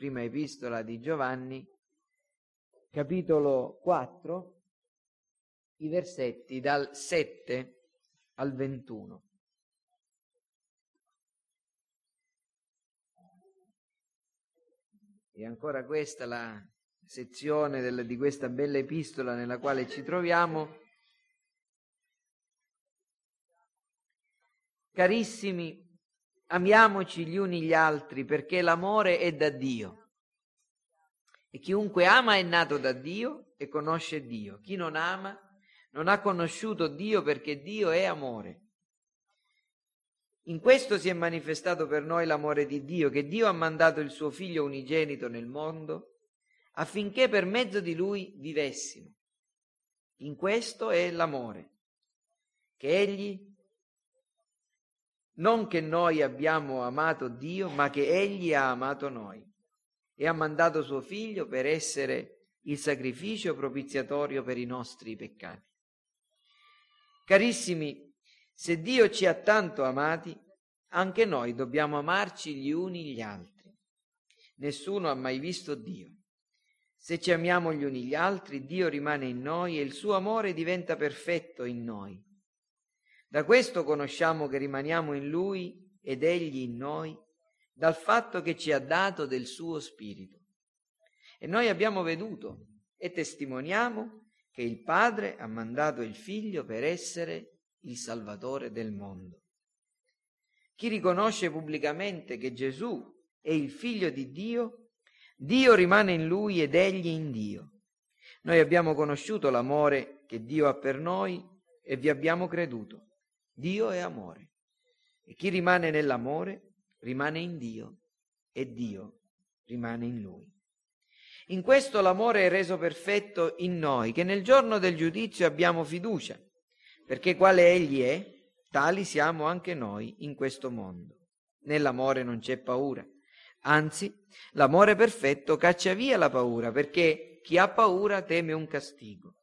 prima epistola di Giovanni, capitolo 4, i versetti dal 7 al 21. E ancora questa la sezione del, di questa bella epistola nella quale ci troviamo. Carissimi, amiamoci gli uni gli altri perché l'amore è da Dio. E chiunque ama è nato da Dio e conosce Dio. Chi non ama non ha conosciuto Dio perché Dio è amore. In questo si è manifestato per noi l'amore di Dio, che Dio ha mandato il suo figlio unigenito nel mondo affinché per mezzo di lui vivessimo. In questo è l'amore, che egli, non che noi abbiamo amato Dio, ma che egli ha amato noi e ha mandato suo figlio per essere il sacrificio propiziatorio per i nostri peccati. Carissimi, se Dio ci ha tanto amati, anche noi dobbiamo amarci gli uni gli altri. Nessuno ha mai visto Dio. Se ci amiamo gli uni gli altri, Dio rimane in noi e il suo amore diventa perfetto in noi. Da questo conosciamo che rimaniamo in Lui ed Egli in noi, dal fatto che ci ha dato del suo Spirito. E noi abbiamo veduto e testimoniamo che il Padre ha mandato il Figlio per essere il Salvatore del mondo. Chi riconosce pubblicamente che Gesù è il Figlio di Dio Dio rimane in lui ed egli in Dio. Noi abbiamo conosciuto l'amore che Dio ha per noi e vi abbiamo creduto. Dio è amore. E chi rimane nell'amore rimane in Dio e Dio rimane in lui. In questo l'amore è reso perfetto in noi, che nel giorno del giudizio abbiamo fiducia, perché quale egli è, tali siamo anche noi in questo mondo. Nell'amore non c'è paura Anzi, l'amore perfetto caccia via la paura, perché chi ha paura teme un castigo.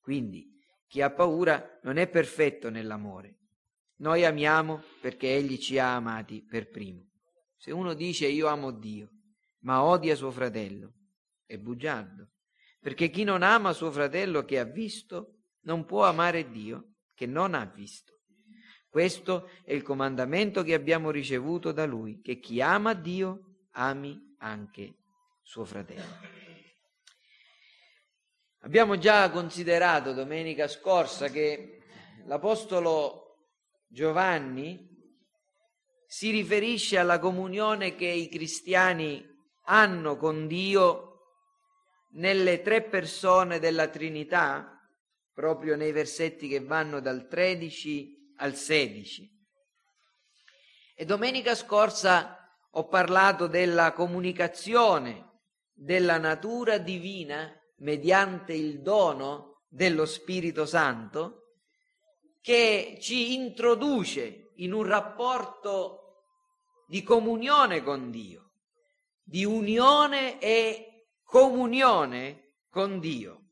Quindi chi ha paura non è perfetto nell'amore. Noi amiamo perché Egli ci ha amati per primo. Se uno dice io amo Dio, ma odia suo fratello, è bugiardo, perché chi non ama suo fratello che ha visto, non può amare Dio che non ha visto. Questo è il comandamento che abbiamo ricevuto da Lui, che chi ama Dio ami anche suo fratello. Abbiamo già considerato domenica scorsa che l'Apostolo Giovanni si riferisce alla comunione che i cristiani hanno con Dio nelle tre persone della Trinità, proprio nei versetti che vanno dal 13 al 16. E domenica scorsa ho parlato della comunicazione della natura divina mediante il dono dello Spirito Santo che ci introduce in un rapporto di comunione con Dio, di unione e comunione con Dio.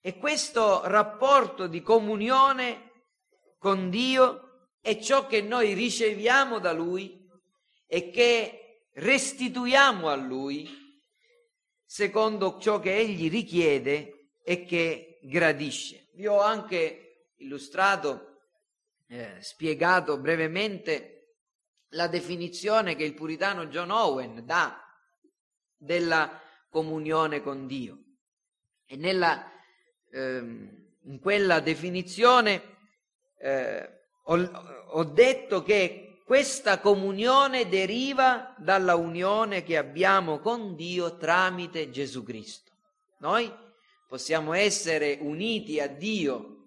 E questo rapporto di comunione con Dio è ciò che noi riceviamo da Lui e che restituiamo a Lui secondo ciò che Egli richiede e che gradisce. Vi ho anche illustrato, eh, spiegato brevemente la definizione che il puritano John Owen dà della comunione con Dio. E nella, ehm, in quella definizione eh, ho, ho detto che questa comunione deriva dalla unione che abbiamo con Dio tramite Gesù Cristo. Noi possiamo essere uniti a Dio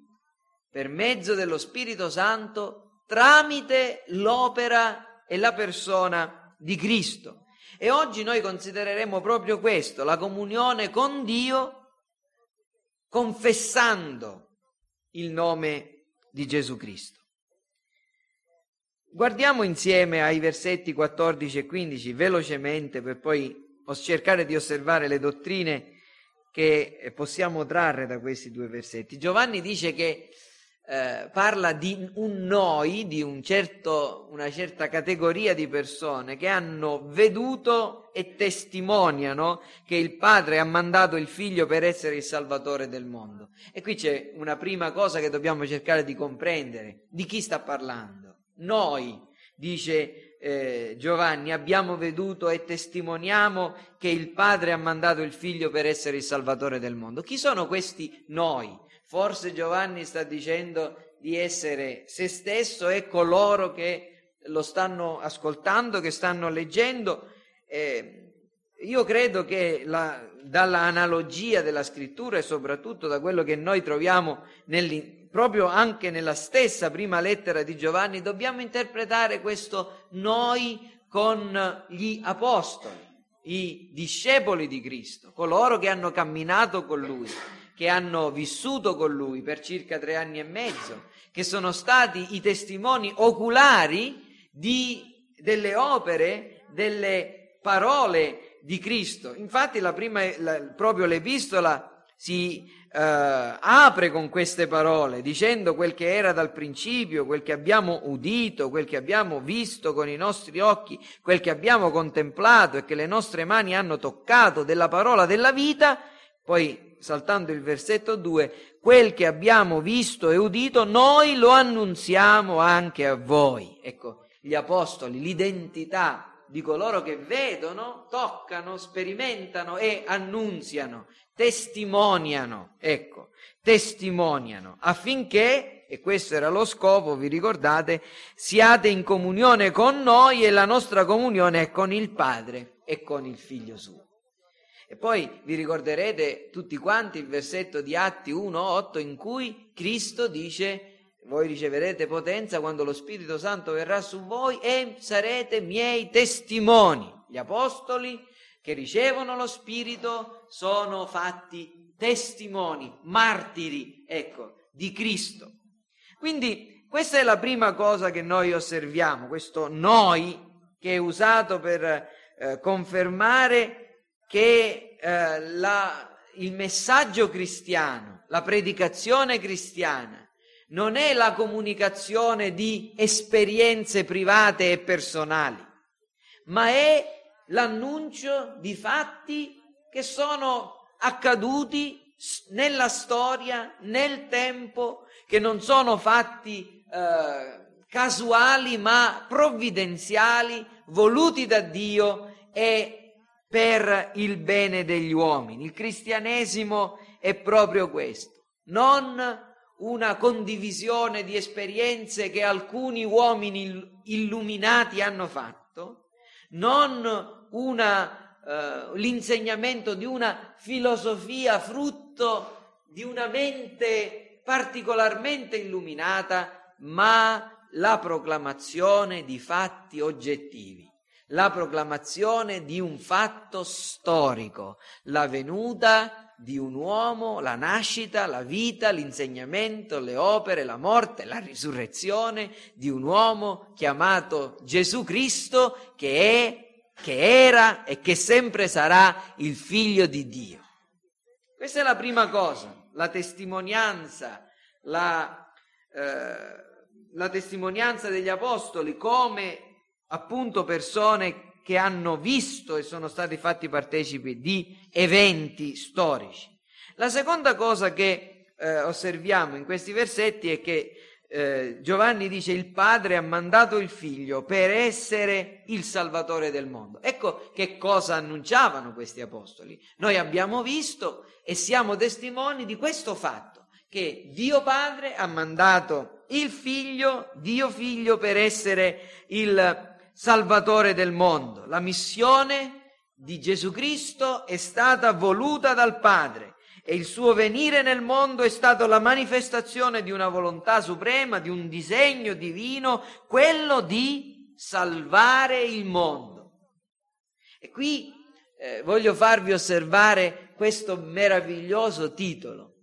per mezzo dello Spirito Santo tramite l'opera e la persona di Cristo. E oggi noi considereremo proprio questo, la comunione con Dio confessando il nome di Gesù Cristo. Guardiamo insieme ai versetti 14 e 15 velocemente per poi cercare di osservare le dottrine che possiamo trarre da questi due versetti. Giovanni dice che eh, parla di un noi, di un certo, una certa categoria di persone che hanno veduto e testimoniano che il padre ha mandato il figlio per essere il salvatore del mondo. E qui c'è una prima cosa che dobbiamo cercare di comprendere. Di chi sta parlando? Noi, dice eh, Giovanni, abbiamo veduto e testimoniamo che il padre ha mandato il figlio per essere il salvatore del mondo. Chi sono questi noi? Forse Giovanni sta dicendo di essere se stesso e coloro che lo stanno ascoltando, che stanno leggendo. Eh, io credo che la, dalla analogia della scrittura e soprattutto da quello che noi troviamo proprio anche nella stessa prima lettera di Giovanni, dobbiamo interpretare questo noi con gli apostoli, i discepoli di Cristo, coloro che hanno camminato con lui che hanno vissuto con lui per circa tre anni e mezzo, che sono stati i testimoni oculari di, delle opere, delle parole di Cristo. Infatti la prima, la, proprio l'epistola si eh, apre con queste parole, dicendo quel che era dal principio, quel che abbiamo udito, quel che abbiamo visto con i nostri occhi, quel che abbiamo contemplato e che le nostre mani hanno toccato della parola della vita, poi saltando il versetto 2, quel che abbiamo visto e udito, noi lo annunziamo anche a voi. Ecco, gli apostoli, l'identità di coloro che vedono, toccano, sperimentano e annunziano, testimoniano, ecco, testimoniano, affinché, e questo era lo scopo, vi ricordate, siate in comunione con noi e la nostra comunione è con il Padre e con il Figlio suo. E poi vi ricorderete tutti quanti il versetto di Atti 1.8 in cui Cristo dice voi riceverete potenza quando lo Spirito Santo verrà su voi e sarete miei testimoni. Gli apostoli che ricevono lo Spirito sono fatti testimoni, martiri, ecco, di Cristo. Quindi questa è la prima cosa che noi osserviamo, questo noi che è usato per eh, confermare che eh, la, il messaggio cristiano, la predicazione cristiana, non è la comunicazione di esperienze private e personali, ma è l'annuncio di fatti che sono accaduti nella storia, nel tempo, che non sono fatti eh, casuali ma provvidenziali, voluti da Dio e per il bene degli uomini. Il cristianesimo è proprio questo, non una condivisione di esperienze che alcuni uomini illuminati hanno fatto, non una, uh, l'insegnamento di una filosofia frutto di una mente particolarmente illuminata, ma la proclamazione di fatti oggettivi la proclamazione di un fatto storico, la venuta di un uomo, la nascita, la vita, l'insegnamento, le opere, la morte, la risurrezione di un uomo chiamato Gesù Cristo che è, che era e che sempre sarà il figlio di Dio. Questa è la prima cosa, la testimonianza, la, eh, la testimonianza degli apostoli come appunto persone che hanno visto e sono stati fatti partecipi di eventi storici. La seconda cosa che eh, osserviamo in questi versetti è che eh, Giovanni dice il padre ha mandato il figlio per essere il salvatore del mondo. Ecco che cosa annunciavano questi apostoli. Noi abbiamo visto e siamo testimoni di questo fatto, che Dio Padre ha mandato il figlio, Dio figlio, per essere il Salvatore del mondo. La missione di Gesù Cristo è stata voluta dal Padre e il suo venire nel mondo è stato la manifestazione di una volontà suprema, di un disegno divino, quello di salvare il mondo. E qui eh, voglio farvi osservare questo meraviglioso titolo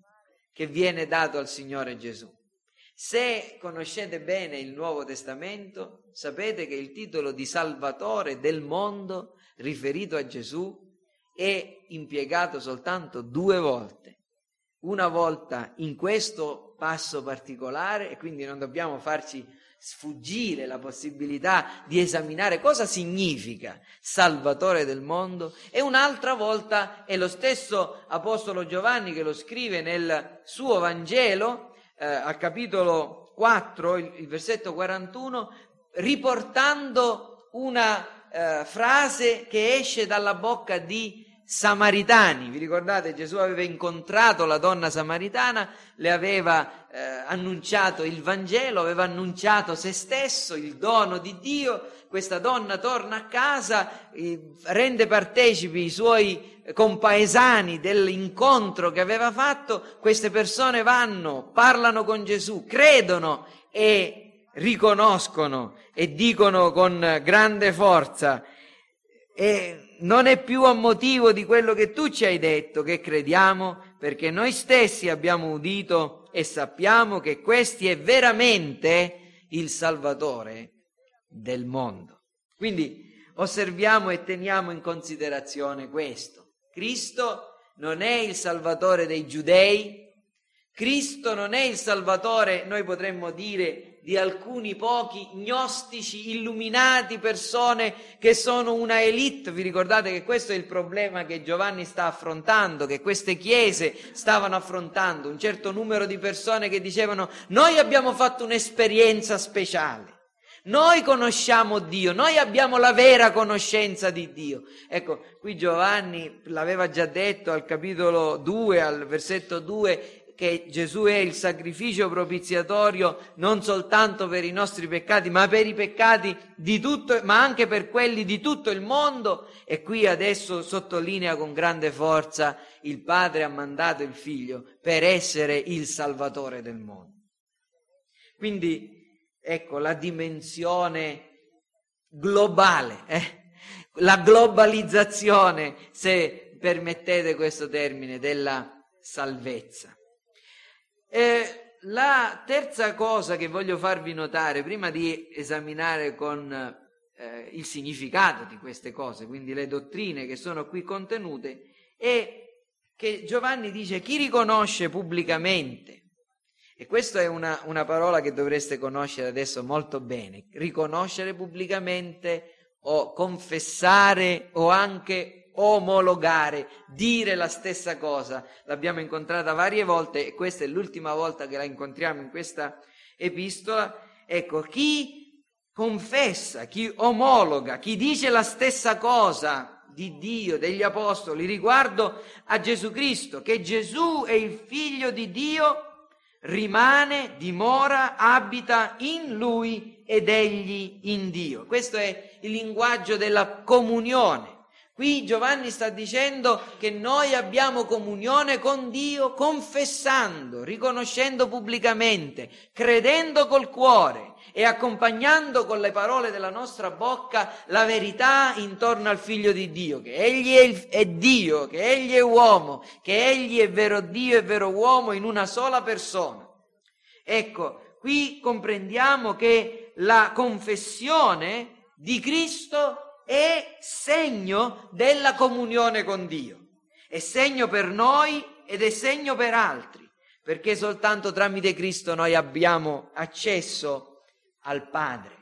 che viene dato al Signore Gesù. Se conoscete bene il Nuovo Testamento, sapete che il titolo di Salvatore del mondo riferito a Gesù è impiegato soltanto due volte. Una volta in questo passo particolare e quindi non dobbiamo farci sfuggire la possibilità di esaminare cosa significa Salvatore del mondo e un'altra volta è lo stesso Apostolo Giovanni che lo scrive nel suo Vangelo eh, al capitolo 4, il, il versetto 41, riportando una eh, frase che esce dalla bocca di samaritani. Vi ricordate, Gesù aveva incontrato la donna samaritana, le aveva eh, annunciato il Vangelo, aveva annunciato se stesso, il dono di Dio. Questa donna torna a casa, eh, rende partecipi i suoi compaesani dell'incontro che aveva fatto. Queste persone vanno, parlano con Gesù, credono e riconoscono e dicono con grande forza e non è più a motivo di quello che tu ci hai detto che crediamo, perché noi stessi abbiamo udito e sappiamo che questi è veramente il Salvatore del mondo. Quindi osserviamo e teniamo in considerazione questo. Cristo non è il Salvatore dei giudei, Cristo non è il Salvatore, noi potremmo dire, di alcuni pochi gnostici, illuminati, persone che sono una elite. Vi ricordate che questo è il problema che Giovanni sta affrontando, che queste chiese stavano affrontando, un certo numero di persone che dicevano noi abbiamo fatto un'esperienza speciale. Noi conosciamo Dio, noi abbiamo la vera conoscenza di Dio. Ecco, qui Giovanni l'aveva già detto al capitolo 2, al versetto 2, che Gesù è il sacrificio propiziatorio non soltanto per i nostri peccati, ma per i peccati di tutto, ma anche per quelli di tutto il mondo. E qui adesso sottolinea con grande forza il Padre ha mandato il Figlio per essere il Salvatore del mondo. Quindi ecco la dimensione globale, eh? la globalizzazione, se permettete questo termine, della salvezza. E la terza cosa che voglio farvi notare, prima di esaminare con eh, il significato di queste cose, quindi le dottrine che sono qui contenute, è che Giovanni dice chi riconosce pubblicamente, e questa è una, una parola che dovreste conoscere adesso molto bene, riconoscere pubblicamente o confessare o anche omologare, dire la stessa cosa. L'abbiamo incontrata varie volte e questa è l'ultima volta che la incontriamo in questa epistola. Ecco, chi confessa, chi omologa, chi dice la stessa cosa di Dio, degli apostoli riguardo a Gesù Cristo, che Gesù è il figlio di Dio, rimane, dimora, abita in lui ed egli in Dio. Questo è il linguaggio della comunione. Qui Giovanni sta dicendo che noi abbiamo comunione con Dio confessando, riconoscendo pubblicamente, credendo col cuore e accompagnando con le parole della nostra bocca la verità intorno al figlio di Dio, che egli è, il, è Dio, che egli è uomo, che egli è vero Dio e vero uomo in una sola persona. Ecco, qui comprendiamo che la confessione di Cristo è segno della comunione con Dio. È segno per noi ed è segno per altri, perché soltanto tramite Cristo noi abbiamo accesso al Padre.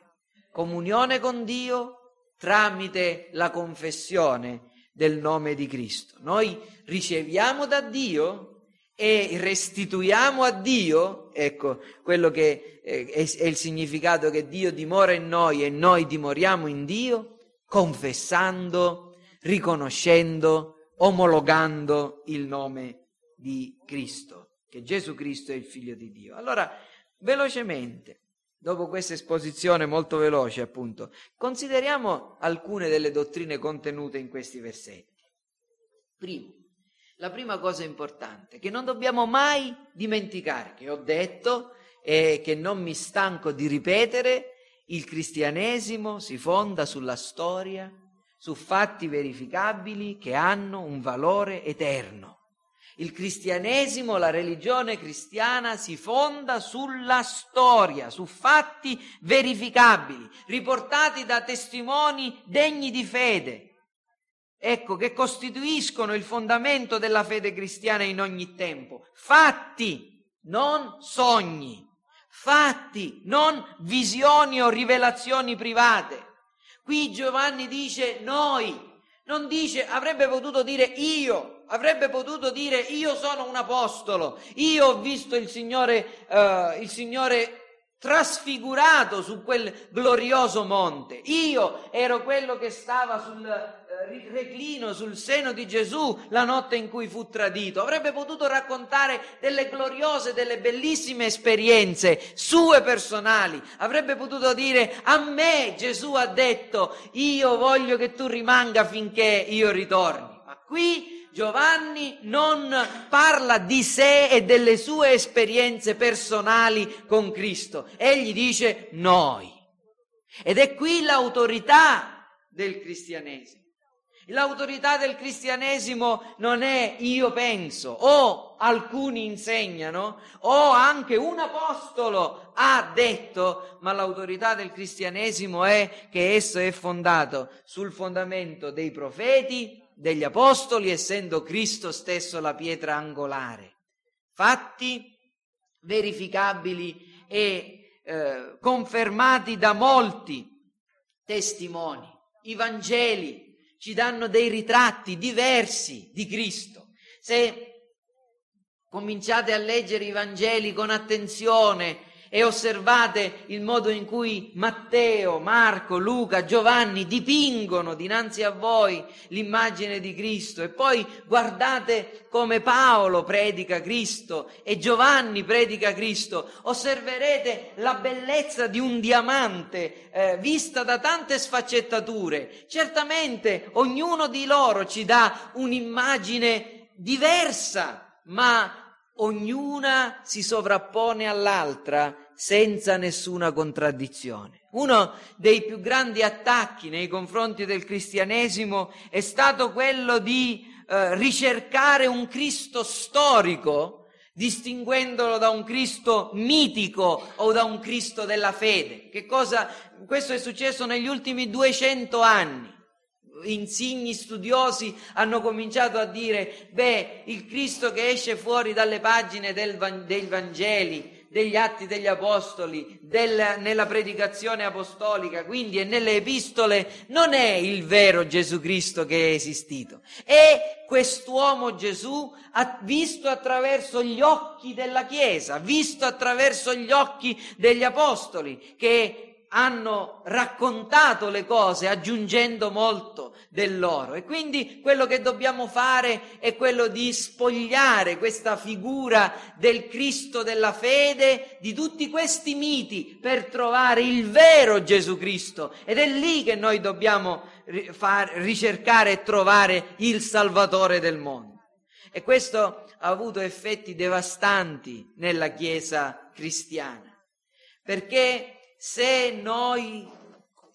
Comunione con Dio tramite la confessione del nome di Cristo. Noi riceviamo da Dio e restituiamo a Dio, ecco quello che è, è il significato che Dio dimora in noi e noi dimoriamo in Dio, confessando, riconoscendo, omologando il nome di Cristo, che Gesù Cristo è il figlio di Dio. Allora, velocemente, dopo questa esposizione molto veloce, appunto, consideriamo alcune delle dottrine contenute in questi versetti. Primo, la prima cosa importante che non dobbiamo mai dimenticare, che ho detto e che non mi stanco di ripetere, il cristianesimo si fonda sulla storia, su fatti verificabili che hanno un valore eterno. Il cristianesimo, la religione cristiana si fonda sulla storia, su fatti verificabili, riportati da testimoni degni di fede. Ecco, che costituiscono il fondamento della fede cristiana in ogni tempo. Fatti non sogni, fatti, non visioni o rivelazioni private. Qui Giovanni dice noi, non dice, avrebbe potuto dire io, avrebbe potuto dire io sono un apostolo, io ho visto il Signore, uh, il Signore trasfigurato su quel glorioso monte. Io ero quello che stava sul eh, reclino, sul seno di Gesù la notte in cui fu tradito. Avrebbe potuto raccontare delle gloriose, delle bellissime esperienze sue personali. Avrebbe potuto dire a me Gesù ha detto io voglio che tu rimanga finché io ritorni. Ma qui Giovanni non parla di sé e delle sue esperienze personali con Cristo, egli dice noi. Ed è qui l'autorità del cristianesimo. L'autorità del cristianesimo non è io penso, o alcuni insegnano, o anche un apostolo ha detto, ma l'autorità del cristianesimo è che esso è fondato sul fondamento dei profeti, degli apostoli, essendo Cristo stesso la pietra angolare. Fatti verificabili e eh, confermati da molti testimoni. I Vangeli ci danno dei ritratti diversi di Cristo. Se cominciate a leggere i Vangeli con attenzione e osservate il modo in cui Matteo, Marco, Luca, Giovanni dipingono dinanzi a voi l'immagine di Cristo e poi guardate come Paolo predica Cristo e Giovanni predica Cristo, osserverete la bellezza di un diamante eh, vista da tante sfaccettature. Certamente ognuno di loro ci dà un'immagine diversa, ma ognuna si sovrappone all'altra senza nessuna contraddizione. Uno dei più grandi attacchi nei confronti del cristianesimo è stato quello di eh, ricercare un Cristo storico, distinguendolo da un Cristo mitico o da un Cristo della fede. Che cosa? Questo è successo negli ultimi 200 anni insigni studiosi hanno cominciato a dire, beh, il Cristo che esce fuori dalle pagine del, dei Vangeli, degli atti degli apostoli, del, nella predicazione apostolica, quindi e nelle epistole, non è il vero Gesù Cristo che è esistito. È quest'uomo Gesù visto attraverso gli occhi della Chiesa, visto attraverso gli occhi degli apostoli, che hanno raccontato le cose aggiungendo molto del loro e quindi quello che dobbiamo fare è quello di spogliare questa figura del Cristo della fede di tutti questi miti per trovare il vero Gesù Cristo. Ed è lì che noi dobbiamo far, ricercare e trovare il Salvatore del mondo. E questo ha avuto effetti devastanti nella Chiesa cristiana. Perché se noi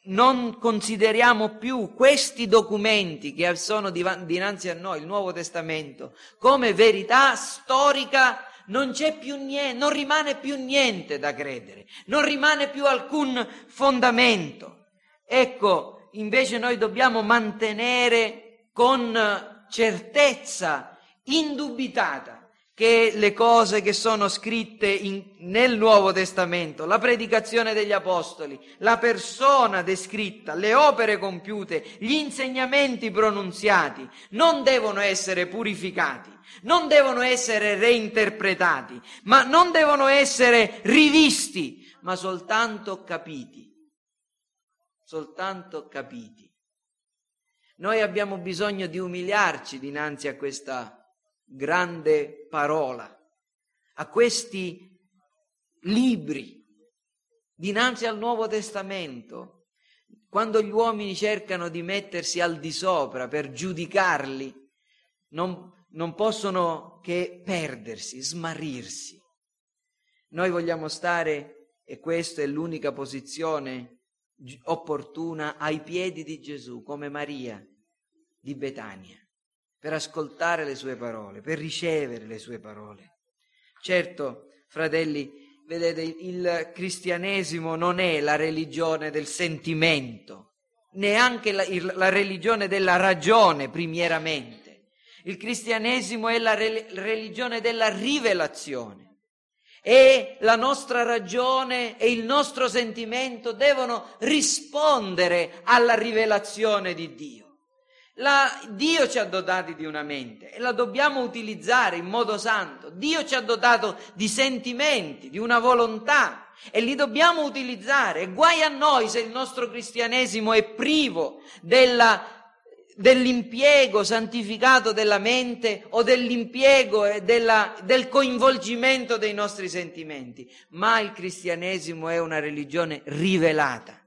non consideriamo più questi documenti che sono dinanzi a noi, il Nuovo Testamento, come verità storica, non c'è più niente, non rimane più niente da credere, non rimane più alcun fondamento. Ecco, invece noi dobbiamo mantenere con certezza indubitata che le cose che sono scritte in, nel Nuovo Testamento, la predicazione degli Apostoli, la persona descritta, le opere compiute, gli insegnamenti pronunziati, non devono essere purificati, non devono essere reinterpretati, ma non devono essere rivisti, ma soltanto capiti. Soltanto capiti. Noi abbiamo bisogno di umiliarci dinanzi a questa grande parola, a questi libri, dinanzi al Nuovo Testamento, quando gli uomini cercano di mettersi al di sopra per giudicarli, non, non possono che perdersi, smarrirsi. Noi vogliamo stare, e questa è l'unica posizione opportuna, ai piedi di Gesù, come Maria di Betania per ascoltare le sue parole, per ricevere le sue parole. Certo, fratelli, vedete, il cristianesimo non è la religione del sentimento, neanche la, la religione della ragione primieramente. Il cristianesimo è la re, religione della rivelazione. e la nostra ragione e il nostro sentimento devono rispondere alla rivelazione di Dio. La, Dio ci ha dotati di una mente e la dobbiamo utilizzare in modo santo. Dio ci ha dotato di sentimenti, di una volontà e li dobbiamo utilizzare. Guai a noi se il nostro cristianesimo è privo della dell'impiego santificato della mente o dell'impiego e della, del coinvolgimento dei nostri sentimenti, ma il cristianesimo è una religione rivelata,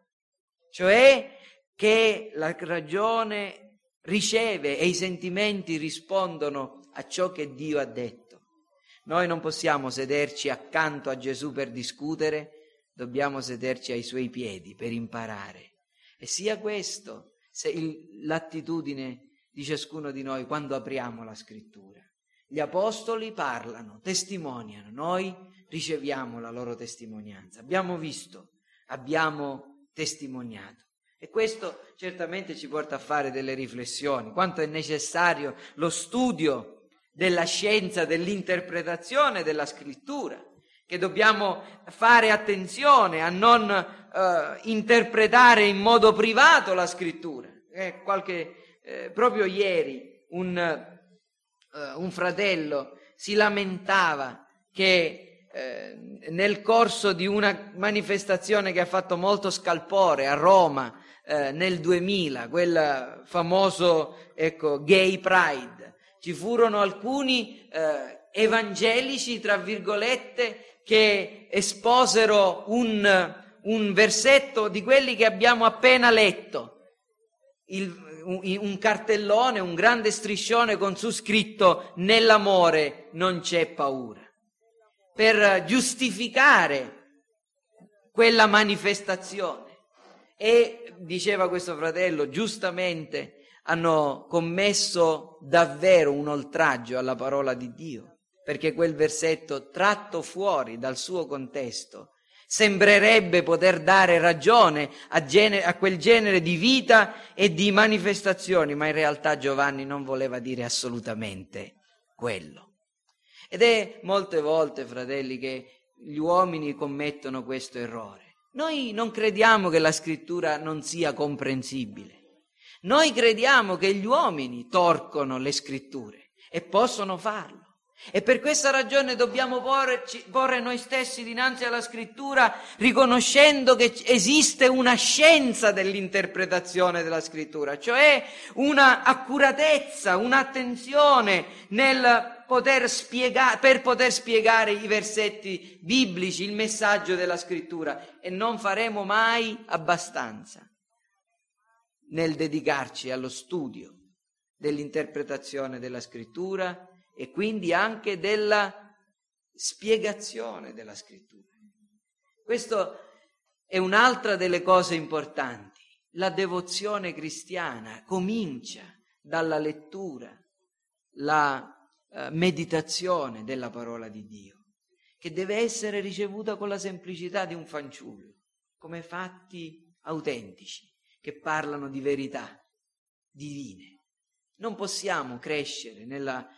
cioè che la ragione riceve e i sentimenti rispondono a ciò che Dio ha detto. Noi non possiamo sederci accanto a Gesù per discutere, dobbiamo sederci ai suoi piedi per imparare. E sia questo il, l'attitudine di ciascuno di noi quando apriamo la scrittura. Gli apostoli parlano, testimoniano, noi riceviamo la loro testimonianza. Abbiamo visto, abbiamo testimoniato. E questo certamente ci porta a fare delle riflessioni, quanto è necessario lo studio della scienza dell'interpretazione della scrittura, che dobbiamo fare attenzione a non eh, interpretare in modo privato la scrittura. Eh, qualche, eh, proprio ieri un, eh, un, fratello si lamentava che eh, nel corso di una manifestazione che ha fatto molto scalpore a Roma eh, nel 2000, quel famoso ecco, gay pride, ci furono alcuni evangelici, tra virgolette, che esposero un, un versetto di quelli che abbiamo appena letto. Il, un, cartellone, un grande striscione con su scritto nell'amore non c'è paura. Per giustificare quella manifestazione. E diceva questo fratello, giustamente hanno commesso davvero un oltraggio alla parola di Dio, perché quel versetto tratto fuori dal suo contesto sembrerebbe poter dare ragione a, genere, a, quel genere di vita e di manifestazioni, ma in realtà Giovanni non voleva dire assolutamente quello. Ed è molte volte, fratelli, che gli uomini commettono questo errore. Noi non crediamo che la scrittura non sia comprensibile. Noi crediamo che gli uomini torcono le scritture e possono farlo. E per questa ragione dobbiamo porci, porre noi stessi dinanzi alla scrittura riconoscendo che esiste una scienza dell'interpretazione della scrittura, cioè una accuratezza, un'attenzione nel poter spiegare, per poter spiegare i versetti biblici, il messaggio della scrittura e non faremo mai abbastanza nel dedicarci allo studio dell'interpretazione della scrittura e quindi anche della spiegazione della scrittura. Questo è un'altra delle cose importanti. La devozione cristiana comincia dalla lettura, la eh, meditazione della parola di Dio, che deve essere ricevuta con la semplicità di un fanciullo, come fatti autentici, che parlano di verità divine. Non possiamo crescere nella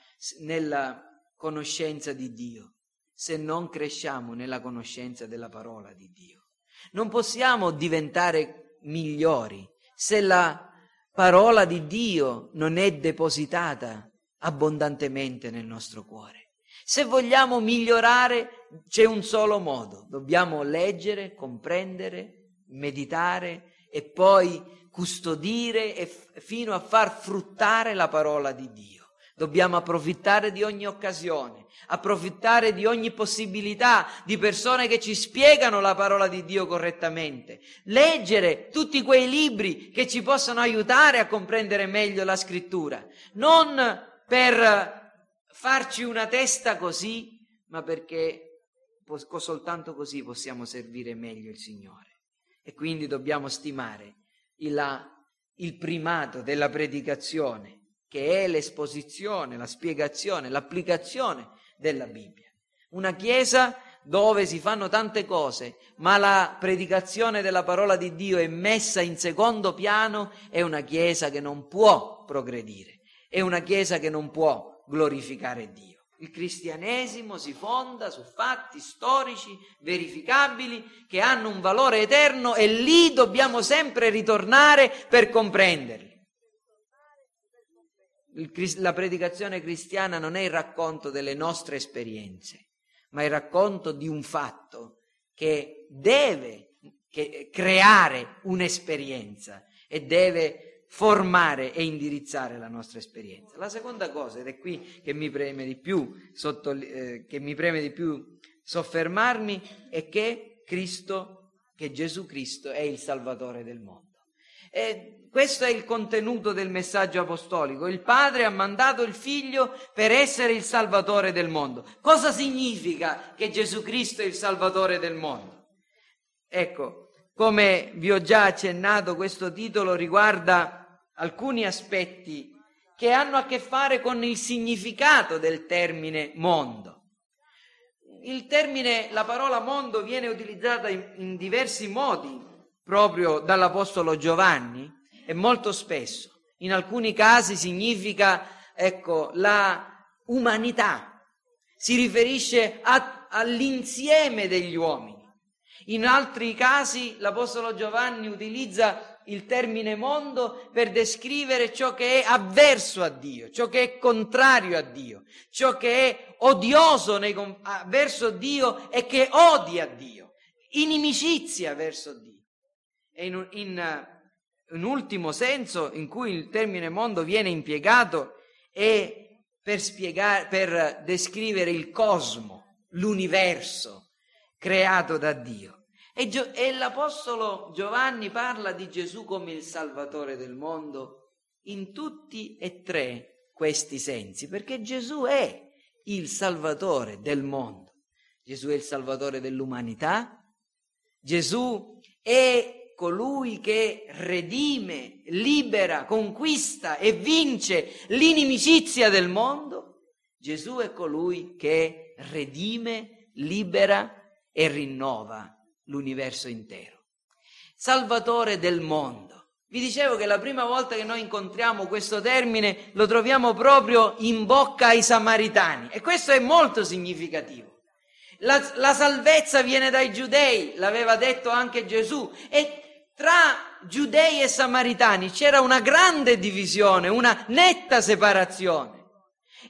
nella conoscenza di Dio se non cresciamo nella conoscenza della parola di Dio. Non possiamo diventare migliori se la parola di Dio non è depositata abbondantemente nel nostro cuore. Se vogliamo migliorare c'è un solo modo, dobbiamo leggere, comprendere, meditare e poi custodire e f- fino a far fruttare la parola di Dio. Dobbiamo approfittare di ogni occasione, approfittare di ogni possibilità di persone che ci spiegano la parola di Dio correttamente, leggere tutti quei libri che ci possono aiutare a comprendere meglio la scrittura, non per farci una testa così, ma perché soltanto così possiamo servire meglio il Signore. E quindi dobbiamo stimare il, il primato della predicazione che è l'esposizione, la spiegazione, l'applicazione della Bibbia. Una chiesa dove si fanno tante cose, ma la predicazione della parola di Dio è messa in secondo piano, è una chiesa che non può progredire, è una chiesa che non può glorificare Dio. Il cristianesimo si fonda su fatti storici verificabili che hanno un valore eterno e lì dobbiamo sempre ritornare per comprenderli. La predicazione cristiana non è il racconto delle nostre esperienze, ma il racconto di un fatto che deve creare un'esperienza e deve formare e indirizzare la nostra esperienza. La seconda cosa, ed è qui che mi preme di più, sotto, eh, mi preme di più soffermarmi, è che Cristo, che Gesù Cristo è il Salvatore del mondo. E questo è il contenuto del messaggio apostolico. Il Padre ha mandato il Figlio per essere il Salvatore del mondo. Cosa significa che Gesù Cristo è il Salvatore del mondo? Ecco, come vi ho già accennato, questo titolo riguarda alcuni aspetti che hanno a che fare con il significato del termine mondo. Il termine, la parola mondo viene utilizzata in, in diversi modi proprio dall'Apostolo Giovanni e molto spesso. In alcuni casi significa, ecco, la umanità, si riferisce a, all'insieme degli uomini. In altri casi l'Apostolo Giovanni utilizza il termine mondo per descrivere ciò che è avverso a Dio, ciò che è contrario a Dio, ciò che è odioso nei, verso Dio e che odia Dio, inimicizia verso Dio. E in, in un ultimo senso in cui il termine mondo viene impiegato è per, spiegare, per descrivere il cosmo, l'universo creato da Dio. E, Gio- e l'Apostolo Giovanni parla di Gesù come il Salvatore del mondo. In tutti e tre questi sensi, perché Gesù è il Salvatore del mondo. Gesù è il Salvatore dell'umanità, Gesù è colui che redime, libera, conquista e vince l'inimicizia del mondo, Gesù è colui che redime, libera e rinnova l'universo intero. Salvatore del mondo. Vi dicevo che la prima volta che noi incontriamo questo termine lo troviamo proprio in bocca ai samaritani e questo è molto significativo. La, la salvezza viene dai giudei, l'aveva detto anche Gesù, e tra giudei e samaritani c'era una grande divisione, una netta separazione.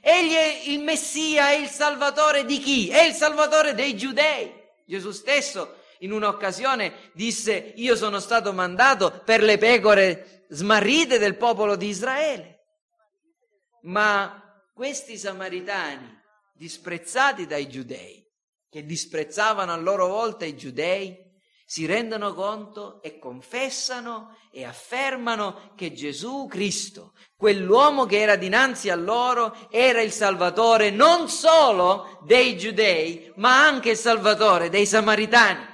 Egli è il Messia, è il Salvatore di chi? È il Salvatore dei giudei. Gesù stesso in un'occasione disse io sono stato mandato per le pecore smarrite del popolo di Israele. Ma questi samaritani, disprezzati dai giudei, che disprezzavano a loro volta i giudei, si rendono conto e confessano e affermano che Gesù Cristo, quell'uomo che era dinanzi a loro, era il Salvatore non solo dei giudei, ma anche il Salvatore dei Samaritani.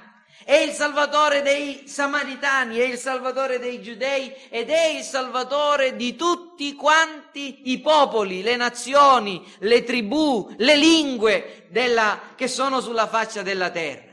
È il Salvatore dei Samaritani, è il Salvatore dei Giudei ed è il Salvatore di tutti quanti i popoli, le nazioni, le tribù, le lingue della, che sono sulla faccia della terra.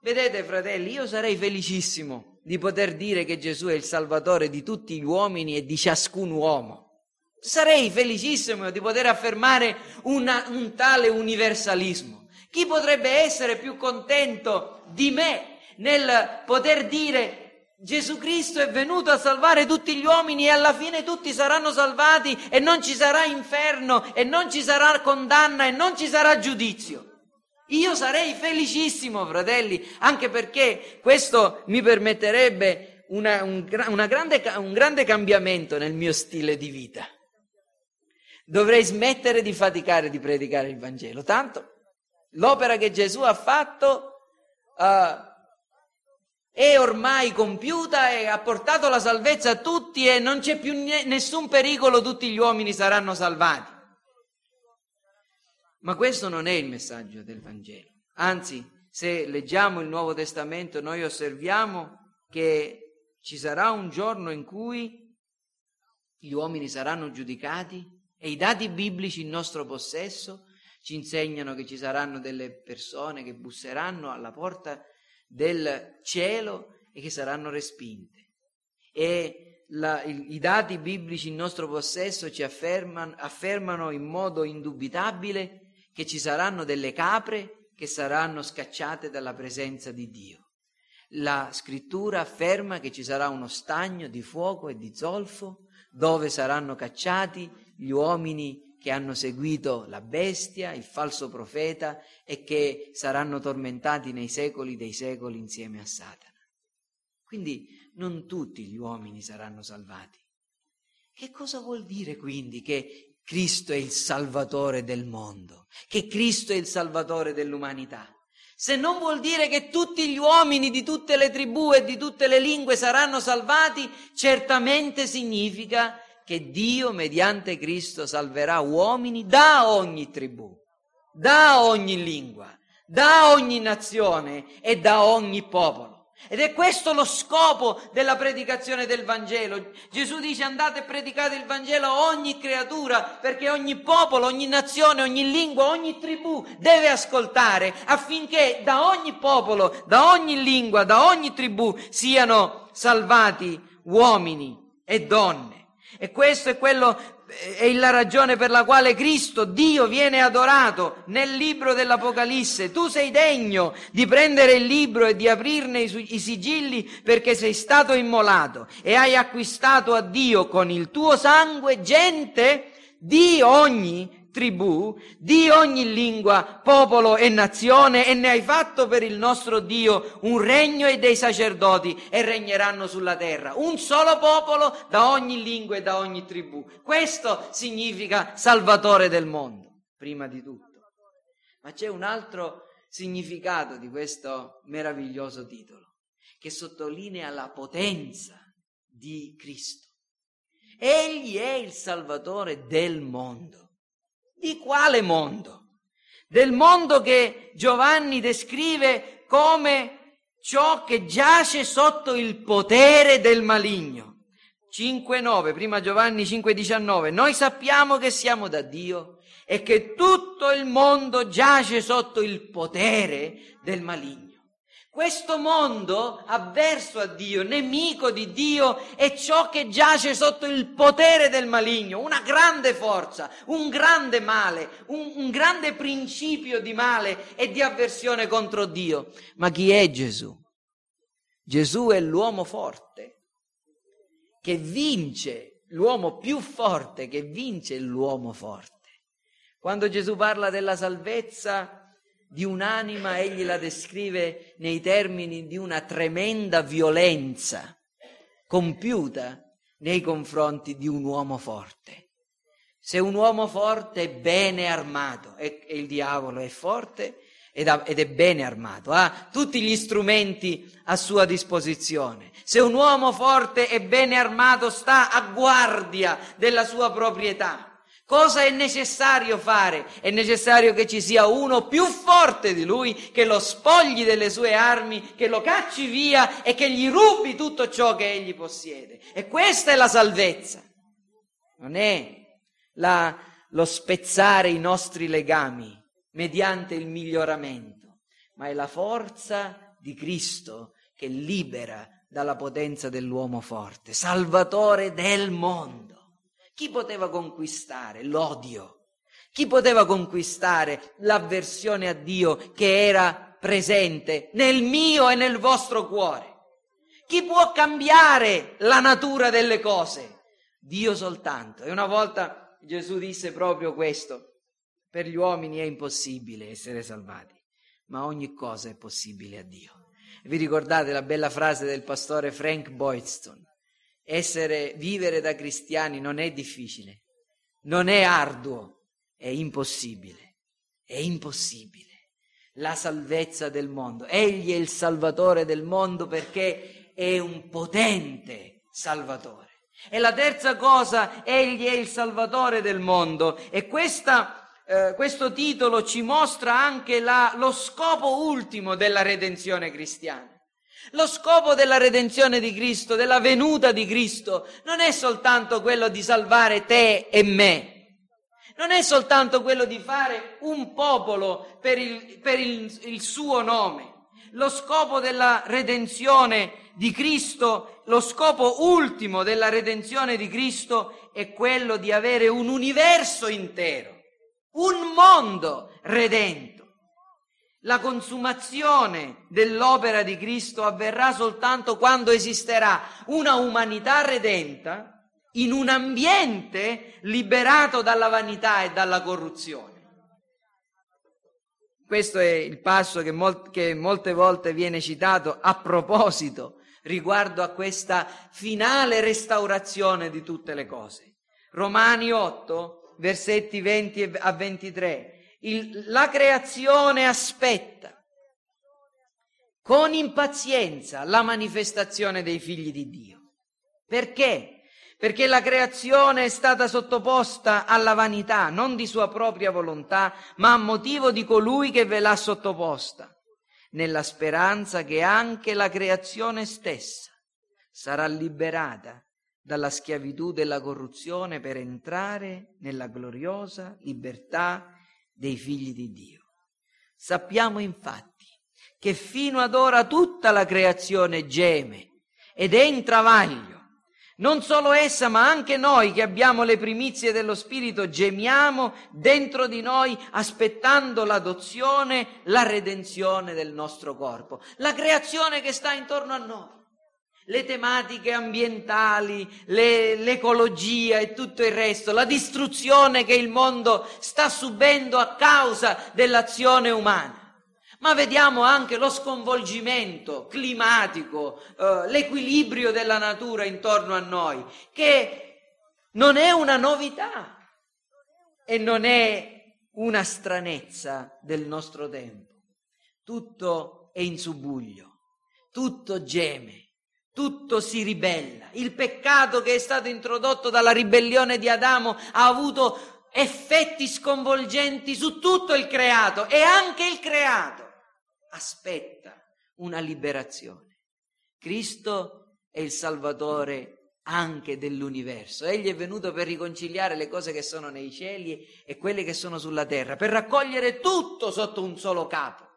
Vedete, fratelli, io sarei felicissimo di poter dire che Gesù è il Salvatore di tutti gli uomini e di ciascun uomo. Sarei felicissimo di poter affermare una, un tale universalismo. Chi potrebbe essere più contento di me nel poter dire Gesù Cristo è venuto a salvare tutti gli uomini e alla fine tutti saranno salvati e non ci sarà inferno e non ci sarà condanna e non ci sarà giudizio. Io sarei felicissimo, fratelli, anche perché questo mi permetterebbe una, un, una grande, un grande cambiamento nel mio stile di vita. Dovrei smettere di faticare di predicare il Vangelo. Tanto l'opera che Gesù ha fatto uh, è ormai compiuta e ha portato la salvezza a tutti e non c'è più nessun pericolo, tutti gli uomini saranno salvati. Ma questo non è il messaggio del Vangelo. Anzi, se leggiamo il Nuovo Testamento, noi osserviamo che ci sarà un giorno in cui gli uomini saranno giudicati e i dati biblici in nostro possesso ci insegnano che ci saranno delle persone che busseranno alla porta del cielo e che saranno respinte. E la, i, i, dati biblici in nostro possesso ci affermano, affermano in modo indubitabile che ci saranno delle capre che saranno scacciate dalla presenza di Dio. La scrittura afferma che ci sarà uno stagno di fuoco e di zolfo dove saranno cacciati gli uomini che hanno seguito la bestia, il falso profeta e che saranno tormentati nei secoli dei secoli insieme a Satana. Quindi non tutti gli uomini saranno salvati. Che cosa vuol dire quindi che Cristo è il Salvatore del mondo, che Cristo è il Salvatore dell'umanità? Se non vuol dire che tutti gli uomini di tutte le tribù e di tutte le lingue saranno salvati, certamente significa che Dio mediante Cristo salverà uomini da ogni tribù, da ogni lingua, da ogni nazione e da ogni popolo. Ed è questo lo scopo della predicazione del Vangelo. Gesù dice andate e predicate il Vangelo a ogni creatura perché ogni popolo, ogni nazione, ogni lingua, ogni tribù deve ascoltare affinché da ogni popolo, da ogni lingua, da ogni tribù siano salvati uomini e donne. E questo è quello è la ragione per la quale Cristo, Dio, viene adorato nel libro dell'Apocalisse. Tu sei degno di prendere il libro e di aprirne i, i sigilli perché sei stato immolato e hai acquistato a Dio con il tuo sangue gente di ogni tribù, di ogni lingua, popolo e nazione, e ne hai fatto per il nostro Dio un regno e dei sacerdoti, e regneranno sulla terra. Un solo popolo da ogni lingua e da ogni tribù. Questo significa Salvatore del mondo, prima di tutto. Ma c'è un altro significato di questo meraviglioso titolo, che sottolinea la potenza di Cristo. Egli è il Salvatore del mondo. Di quale mondo? Del mondo che Giovanni descrive come ciò che giace sotto il potere del maligno. 5.9, prima Giovanni 5.19, noi sappiamo che siamo da Dio e che tutto il mondo giace sotto il potere del maligno. Questo mondo avverso a Dio, nemico di Dio, è ciò che giace sotto il potere del maligno, una grande forza, un grande male, un, un, grande principio di male e di avversione contro Dio. Ma chi è Gesù? Gesù è l'uomo forte che vince, l'uomo più forte che vince l'uomo forte. Quando Gesù parla della salvezza, di un'anima, egli la descrive nei termini di una tremenda violenza compiuta nei confronti di un uomo forte. Se un uomo forte è bene armato, e, il diavolo è forte ed, è bene armato, ha tutti gli strumenti a sua disposizione. Se un uomo forte è bene armato, sta a guardia della sua proprietà. Cosa è necessario fare? È necessario che ci sia uno più forte di lui, che lo spogli delle sue armi, che lo cacci via e che gli rubi tutto ciò che egli possiede. E questa è la salvezza. Non è la, lo spezzare i nostri legami mediante il miglioramento, ma è la forza di Cristo che libera dalla potenza dell'uomo forte, salvatore del mondo. Chi poteva conquistare l'odio? Chi poteva conquistare l'avversione a Dio che era presente nel mio e nel vostro cuore? Chi può cambiare la natura delle cose? Dio soltanto. E una volta Gesù disse proprio questo. Per gli uomini è impossibile essere salvati, ma ogni cosa è possibile a Dio. Vi ricordate la bella frase del pastore Frank Boydston? Essere, vivere da cristiani non è difficile, non è arduo, è impossibile, è impossibile. La salvezza del mondo. Egli è il salvatore del mondo perché è un potente salvatore. E la terza cosa, egli è il salvatore del mondo. E questa, eh, questo titolo ci mostra anche la, lo scopo ultimo della redenzione cristiana. Lo scopo della redenzione di Cristo, della venuta di Cristo, non è soltanto quello di salvare te e me, non è soltanto quello di fare un popolo per il, per il, il suo nome. Lo scopo della redenzione di Cristo, lo scopo ultimo della redenzione di Cristo è quello di avere un universo intero un mondo redento. La consumazione dell'opera di Cristo avverrà soltanto quando esisterà una umanità redenta in un ambiente liberato dalla vanità e dalla corruzione. Questo è il passo che, mol- che molte volte viene citato a proposito riguardo a questa finale restaurazione di tutte le cose. Romani 8, versetti 20 a 23. Il, la creazione aspetta con impazienza la manifestazione dei figli di Dio. Perché? Perché la creazione è stata sottoposta alla vanità, non di sua propria volontà, ma a motivo di colui che ve l'ha sottoposta nella speranza che anche la creazione stessa sarà liberata dalla schiavitù della corruzione per entrare nella gloriosa libertà dei figli di Dio. Sappiamo infatti che fino ad ora tutta la creazione geme ed è in travaglio non solo essa, ma anche noi che abbiamo le primizie dello Spirito gemiamo dentro di noi aspettando l'adozione, la redenzione del nostro corpo. La creazione che sta intorno a noi. Le tematiche ambientali, le, l'ecologia e tutto il resto, la distruzione che il mondo sta subendo a causa dell'azione umana ma vediamo anche lo sconvolgimento climatico, eh, l'equilibrio della natura intorno a noi, che non è una novità e non è una stranezza del nostro tempo. Tutto è in subbuglio, tutto geme, tutto si ribella. Il peccato che è stato introdotto dalla ribellione di Adamo ha avuto effetti sconvolgenti su tutto il creato e anche il creato aspetta una liberazione. Cristo è il Salvatore anche dell'universo. Egli è venuto per riconciliare le cose che sono nei cieli e quelle che sono sulla terra, per raccogliere tutto sotto un solo capo.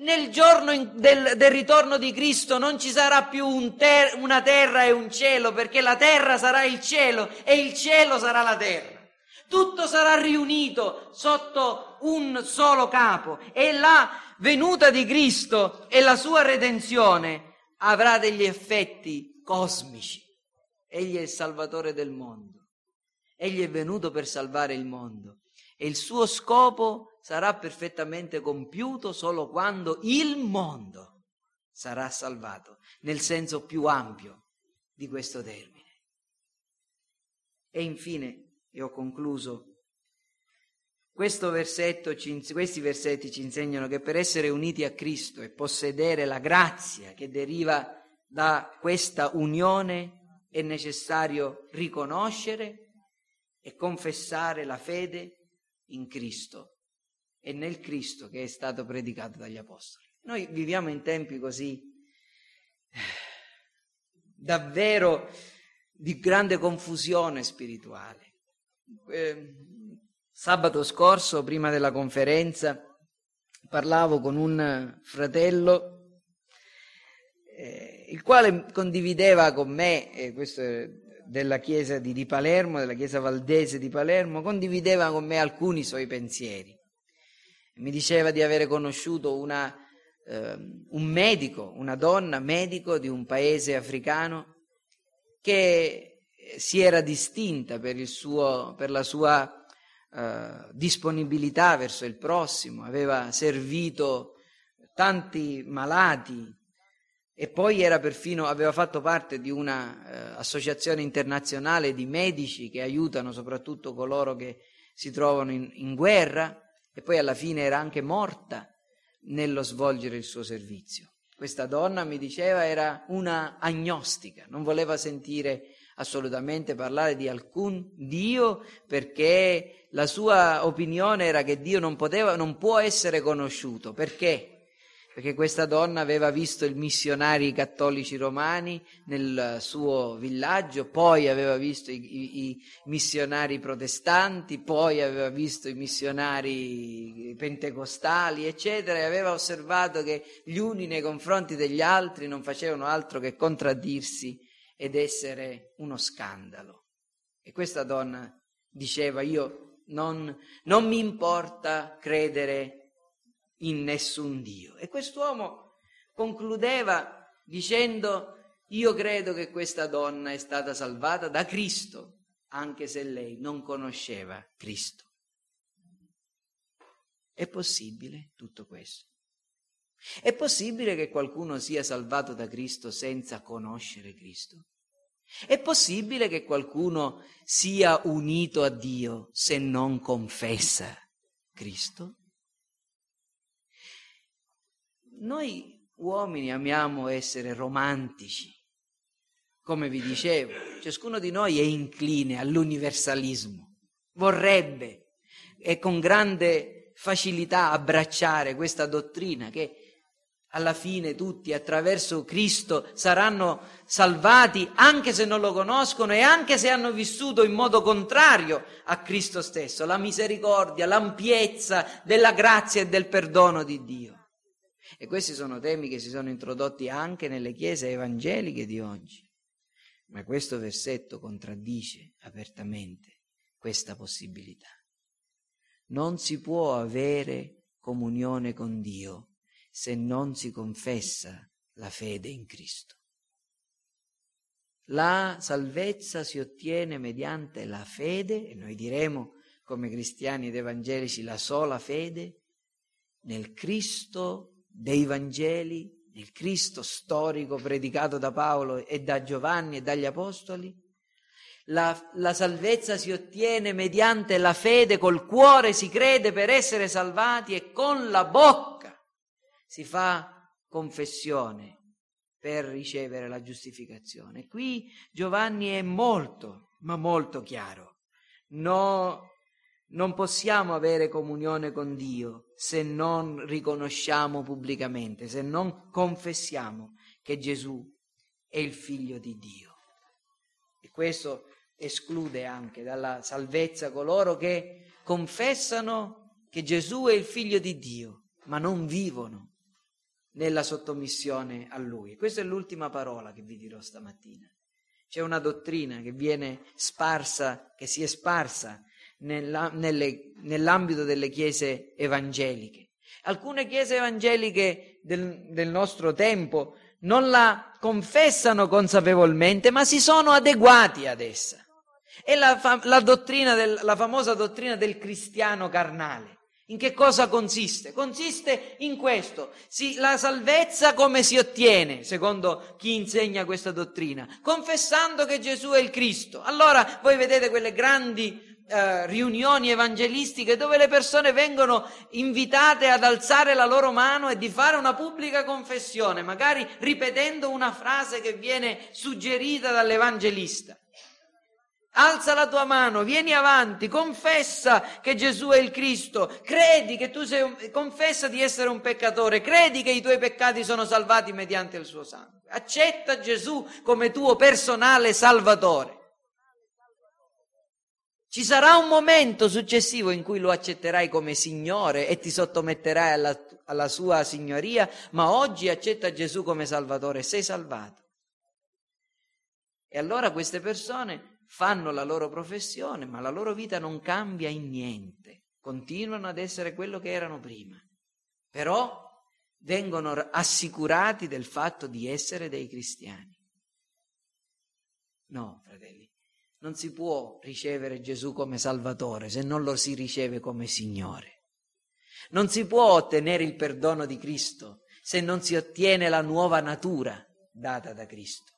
Nel giorno del, del, ritorno di Cristo non ci sarà più un ter, una terra e un cielo, perché la terra sarà il cielo e il cielo sarà la terra. Tutto sarà riunito sotto un solo capo e la venuta di Cristo e la sua redenzione avrà degli effetti cosmici. Egli è il Salvatore del mondo. Egli è venuto per salvare il mondo e il suo scopo sarà perfettamente compiuto solo quando il mondo sarà salvato, nel senso più ampio di questo termine. E infine, e ho concluso, versetto, questi versetti ci insegnano che per essere uniti a Cristo e possedere la grazia che deriva da questa unione è necessario riconoscere e confessare la fede in Cristo e nel Cristo che è stato predicato dagli Apostoli. Noi viviamo in tempi così davvero di grande confusione spirituale. Eh, Sabato scorso, prima della conferenza, parlavo con un fratello eh, il quale condivideva con me, eh, questo della chiesa di, di, Palermo, della chiesa valdese di Palermo, condivideva con me alcuni suoi pensieri. Mi diceva di avere conosciuto una, eh, un medico, una donna medico di un paese africano che si era distinta per, suo, per la sua eh, disponibilità verso il prossimo, aveva servito tanti malati e poi perfino, aveva fatto parte di un'associazione eh, internazionale di medici che aiutano soprattutto coloro che si trovano in, in guerra e poi alla fine era anche morta nello svolgere il suo servizio. Questa donna, mi diceva, era una agnostica, non voleva sentire assolutamente parlare di alcun Dio perché la sua opinione era che Dio non, poteva, non può essere conosciuto. Perché? Perché questa donna aveva visto i missionari cattolici romani nel suo villaggio, poi aveva visto i, i, i missionari protestanti, poi aveva visto i missionari pentecostali, eccetera, e aveva osservato che gli uni nei confronti degli altri non facevano altro che contraddirsi ed essere uno scandalo. E questa donna diceva io non, non mi importa credere in nessun Dio. E quest'uomo concludeva dicendo io credo che questa donna è stata salvata da Cristo, anche se lei non conosceva Cristo. È possibile tutto questo? È possibile che qualcuno sia salvato da Cristo senza conoscere Cristo? È possibile che qualcuno sia unito a Dio se non confessa Cristo? Noi uomini amiamo essere romantici. Come vi dicevo, ciascuno di noi è incline all'universalismo, vorrebbe e con grande facilità abbracciare questa dottrina che alla fine tutti attraverso Cristo saranno salvati anche se non lo conoscono e anche se hanno vissuto in modo contrario a Cristo stesso, la misericordia, l'ampiezza della grazia e del perdono di Dio. E questi sono temi che si sono introdotti anche nelle chiese evangeliche di oggi. Ma questo versetto contraddice apertamente questa possibilità. Non si può avere comunione con Dio se non si confessa la fede in Cristo. La salvezza si ottiene mediante la fede, e noi diremo come cristiani ed evangelici la sola fede, nel Cristo dei Vangeli, nel Cristo storico predicato da Paolo e da Giovanni e dagli Apostoli. La, la, salvezza si ottiene mediante la fede, col cuore si crede per essere salvati e con la bocca si fa confessione per ricevere la giustificazione. Qui Giovanni è molto, ma molto chiaro. No, non possiamo avere comunione con Dio se non riconosciamo pubblicamente, se non confessiamo che Gesù è il figlio di Dio. E questo esclude anche dalla salvezza coloro che confessano che Gesù è il figlio di Dio, ma non vivono nella sottomissione a Lui. Questa è l'ultima parola che vi dirò stamattina. C'è una dottrina che viene sparsa, che si è sparsa nella, nelle, nell'ambito delle chiese evangeliche. Alcune chiese evangeliche del, del nostro tempo non la confessano consapevolmente, ma si sono adeguati ad essa. È la, la, dottrina del, la famosa dottrina del cristiano carnale. In che cosa consiste? Consiste in questo. Si, la salvezza come si ottiene, secondo chi insegna questa dottrina? Confessando che Gesù è il Cristo. Allora voi vedete quelle grandi eh, riunioni evangelistiche dove le persone vengono invitate ad alzare la loro mano e di fare una pubblica confessione, magari ripetendo una frase che viene suggerita dall'evangelista. Alza la tua mano, vieni avanti, confessa che Gesù è il Cristo, credi che tu sei un, confessa di essere un peccatore, credi che i tuoi peccati sono salvati mediante il suo sangue. Accetta Gesù come tuo personale salvatore. Ci sarà un momento successivo in cui lo accetterai come Signore e ti sottometterai alla, alla sua signoria, ma oggi accetta Gesù come Salvatore, sei salvato. E allora queste persone fanno la loro professione, ma la loro vita non cambia in niente, continuano ad essere quello che erano prima, però vengono assicurati del fatto di essere dei cristiani. No, fratelli, non si può ricevere Gesù come Salvatore se non lo si riceve come Signore. Non si può ottenere il perdono di Cristo se non si ottiene la nuova natura data da Cristo.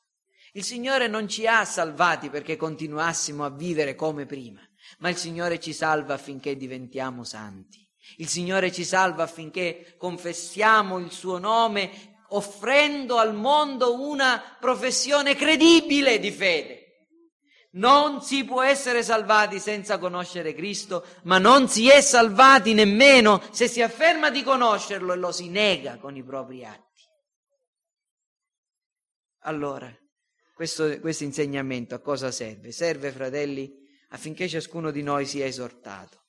Il Signore non ci ha salvati perché continuassimo a vivere come prima, ma il Signore ci salva affinché diventiamo santi. Il Signore ci salva affinché confessiamo il suo nome offrendo al mondo una professione credibile di fede. Non si può essere salvati senza conoscere Cristo, ma non si è salvati nemmeno se si afferma di conoscerlo e lo si nega con i propri atti. Allora, questo, questo insegnamento a cosa serve? Serve, fratelli, affinché ciascuno di noi sia esortato.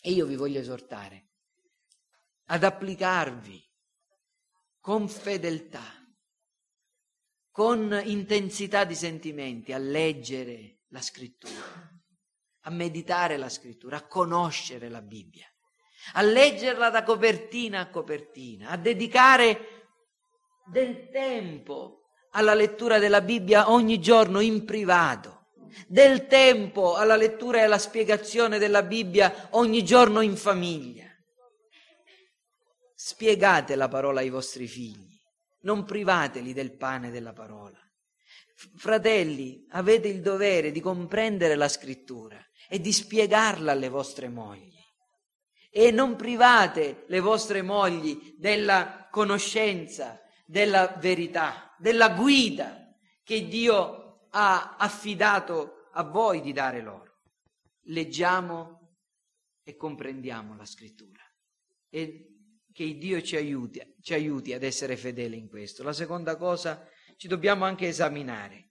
E io vi voglio esortare ad applicarvi con fedeltà, con intensità di sentimenti a leggere la scrittura, a meditare la scrittura, a conoscere la Bibbia, a leggerla da copertina a copertina, a dedicare del tempo alla lettura della Bibbia ogni giorno in privato, del tempo alla lettura e alla spiegazione della Bibbia ogni giorno in famiglia. Spiegate la parola ai vostri figli, non privateli del pane della parola. Fratelli, avete il dovere di comprendere la scrittura e di spiegarla alle vostre mogli. E non private le vostre mogli della conoscenza, della verità, della guida che Dio ha affidato a voi di dare loro. Leggiamo e comprendiamo la scrittura e che Dio ci aiuti, ci aiuti ad essere fedeli in questo. La seconda cosa, ci dobbiamo anche esaminare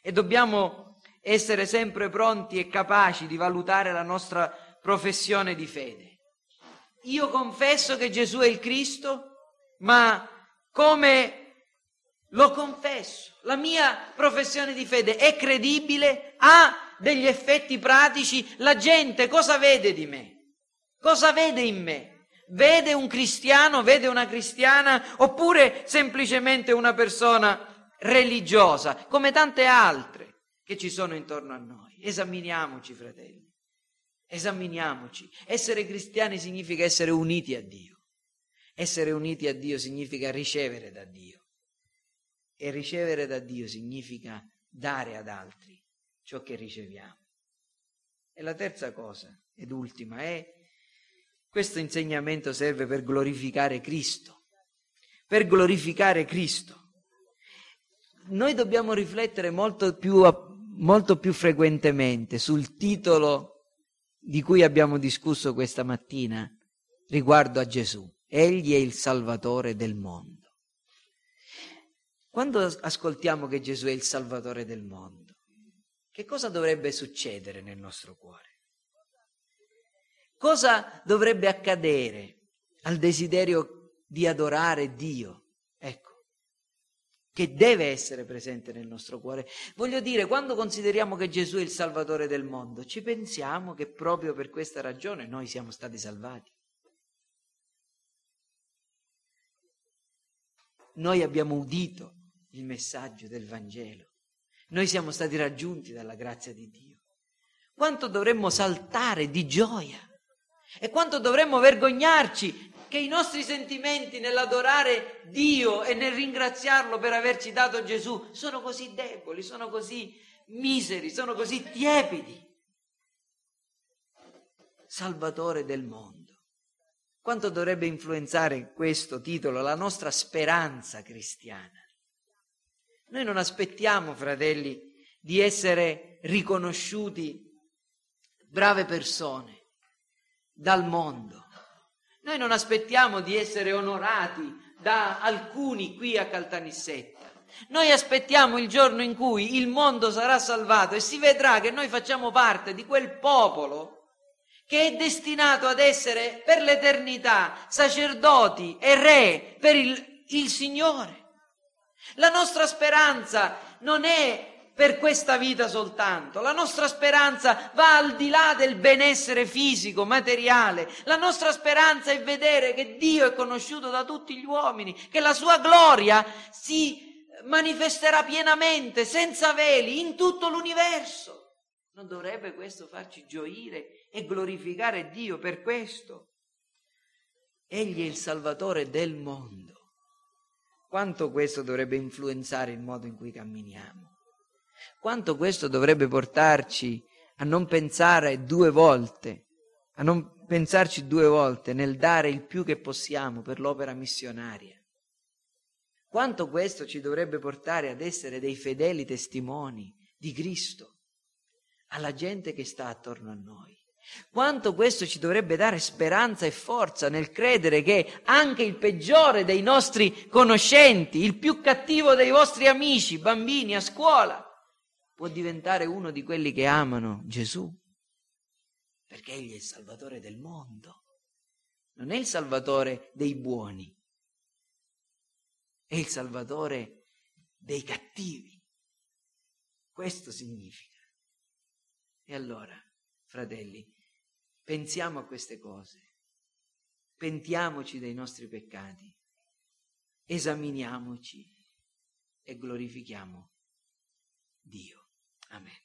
e dobbiamo essere sempre pronti e capaci di valutare la nostra professione di fede. Io confesso che Gesù è il Cristo, ma come lo confesso, la mia professione di fede è credibile, ha degli effetti pratici, la gente cosa vede di me? Cosa vede in me? Vede un cristiano, vede una cristiana oppure semplicemente una persona religiosa, come tante altre che ci sono intorno a noi. Esaminiamoci, fratelli, esaminiamoci. Essere cristiani significa essere uniti a Dio. Essere uniti a Dio significa ricevere da Dio. E ricevere da Dio significa dare ad altri ciò che riceviamo. E la terza cosa, ed ultima, è questo insegnamento serve per glorificare Cristo. Per glorificare Cristo. Noi dobbiamo riflettere molto più, molto più frequentemente sul titolo di cui abbiamo discusso questa mattina riguardo a Gesù. Egli è il Salvatore del mondo. Quando ascoltiamo che Gesù è il Salvatore del mondo, che cosa dovrebbe succedere nel nostro cuore? Cosa dovrebbe accadere al desiderio di adorare Dio? Ecco, che deve essere presente nel nostro cuore. Voglio dire, quando consideriamo che Gesù è il Salvatore del mondo, ci pensiamo che proprio per questa ragione noi siamo stati salvati. noi abbiamo udito il messaggio del Vangelo, noi siamo stati raggiunti dalla grazia di Dio. Quanto dovremmo saltare di gioia e quanto dovremmo vergognarci che i nostri sentimenti nell'adorare Dio e nel ringraziarlo per averci dato Gesù sono così deboli, sono così miseri, sono così tiepidi. Salvatore del mondo. Quanto dovrebbe influenzare questo titolo la nostra speranza cristiana? Noi non aspettiamo, fratelli, di essere riconosciuti brave persone dal mondo. Noi non aspettiamo di essere onorati da alcuni qui a Caltanissetta. Noi aspettiamo il giorno in cui il mondo sarà salvato e si vedrà che noi facciamo parte di quel popolo che è destinato ad essere per l'eternità sacerdoti e re per il, il Signore. La nostra speranza non è per questa vita soltanto. La nostra speranza va al di là del benessere fisico, materiale. La nostra speranza è vedere che Dio è conosciuto da tutti gli uomini, che la sua gloria si manifesterà pienamente, senza veli, in tutto l'universo. Non dovrebbe questo farci gioire e glorificare Dio per questo? Egli è il Salvatore del mondo. Quanto questo dovrebbe influenzare il modo in cui camminiamo? Quanto questo dovrebbe portarci a non pensare due volte, a non pensarci due volte nel dare il più che possiamo per l'opera missionaria? Quanto questo ci dovrebbe portare ad essere dei fedeli testimoni di Cristo? alla gente che sta attorno a noi. Quanto questo ci dovrebbe dare speranza e forza nel credere che anche il peggiore dei nostri conoscenti, il più cattivo dei vostri amici, bambini a scuola, può diventare uno di quelli che amano Gesù. Perché Egli è il Salvatore del mondo. Non è il Salvatore dei buoni, è il Salvatore dei cattivi. Questo significa. E allora, fratelli, pensiamo a queste cose, pentiamoci dei nostri peccati, esaminiamoci e glorifichiamo Dio. Amén.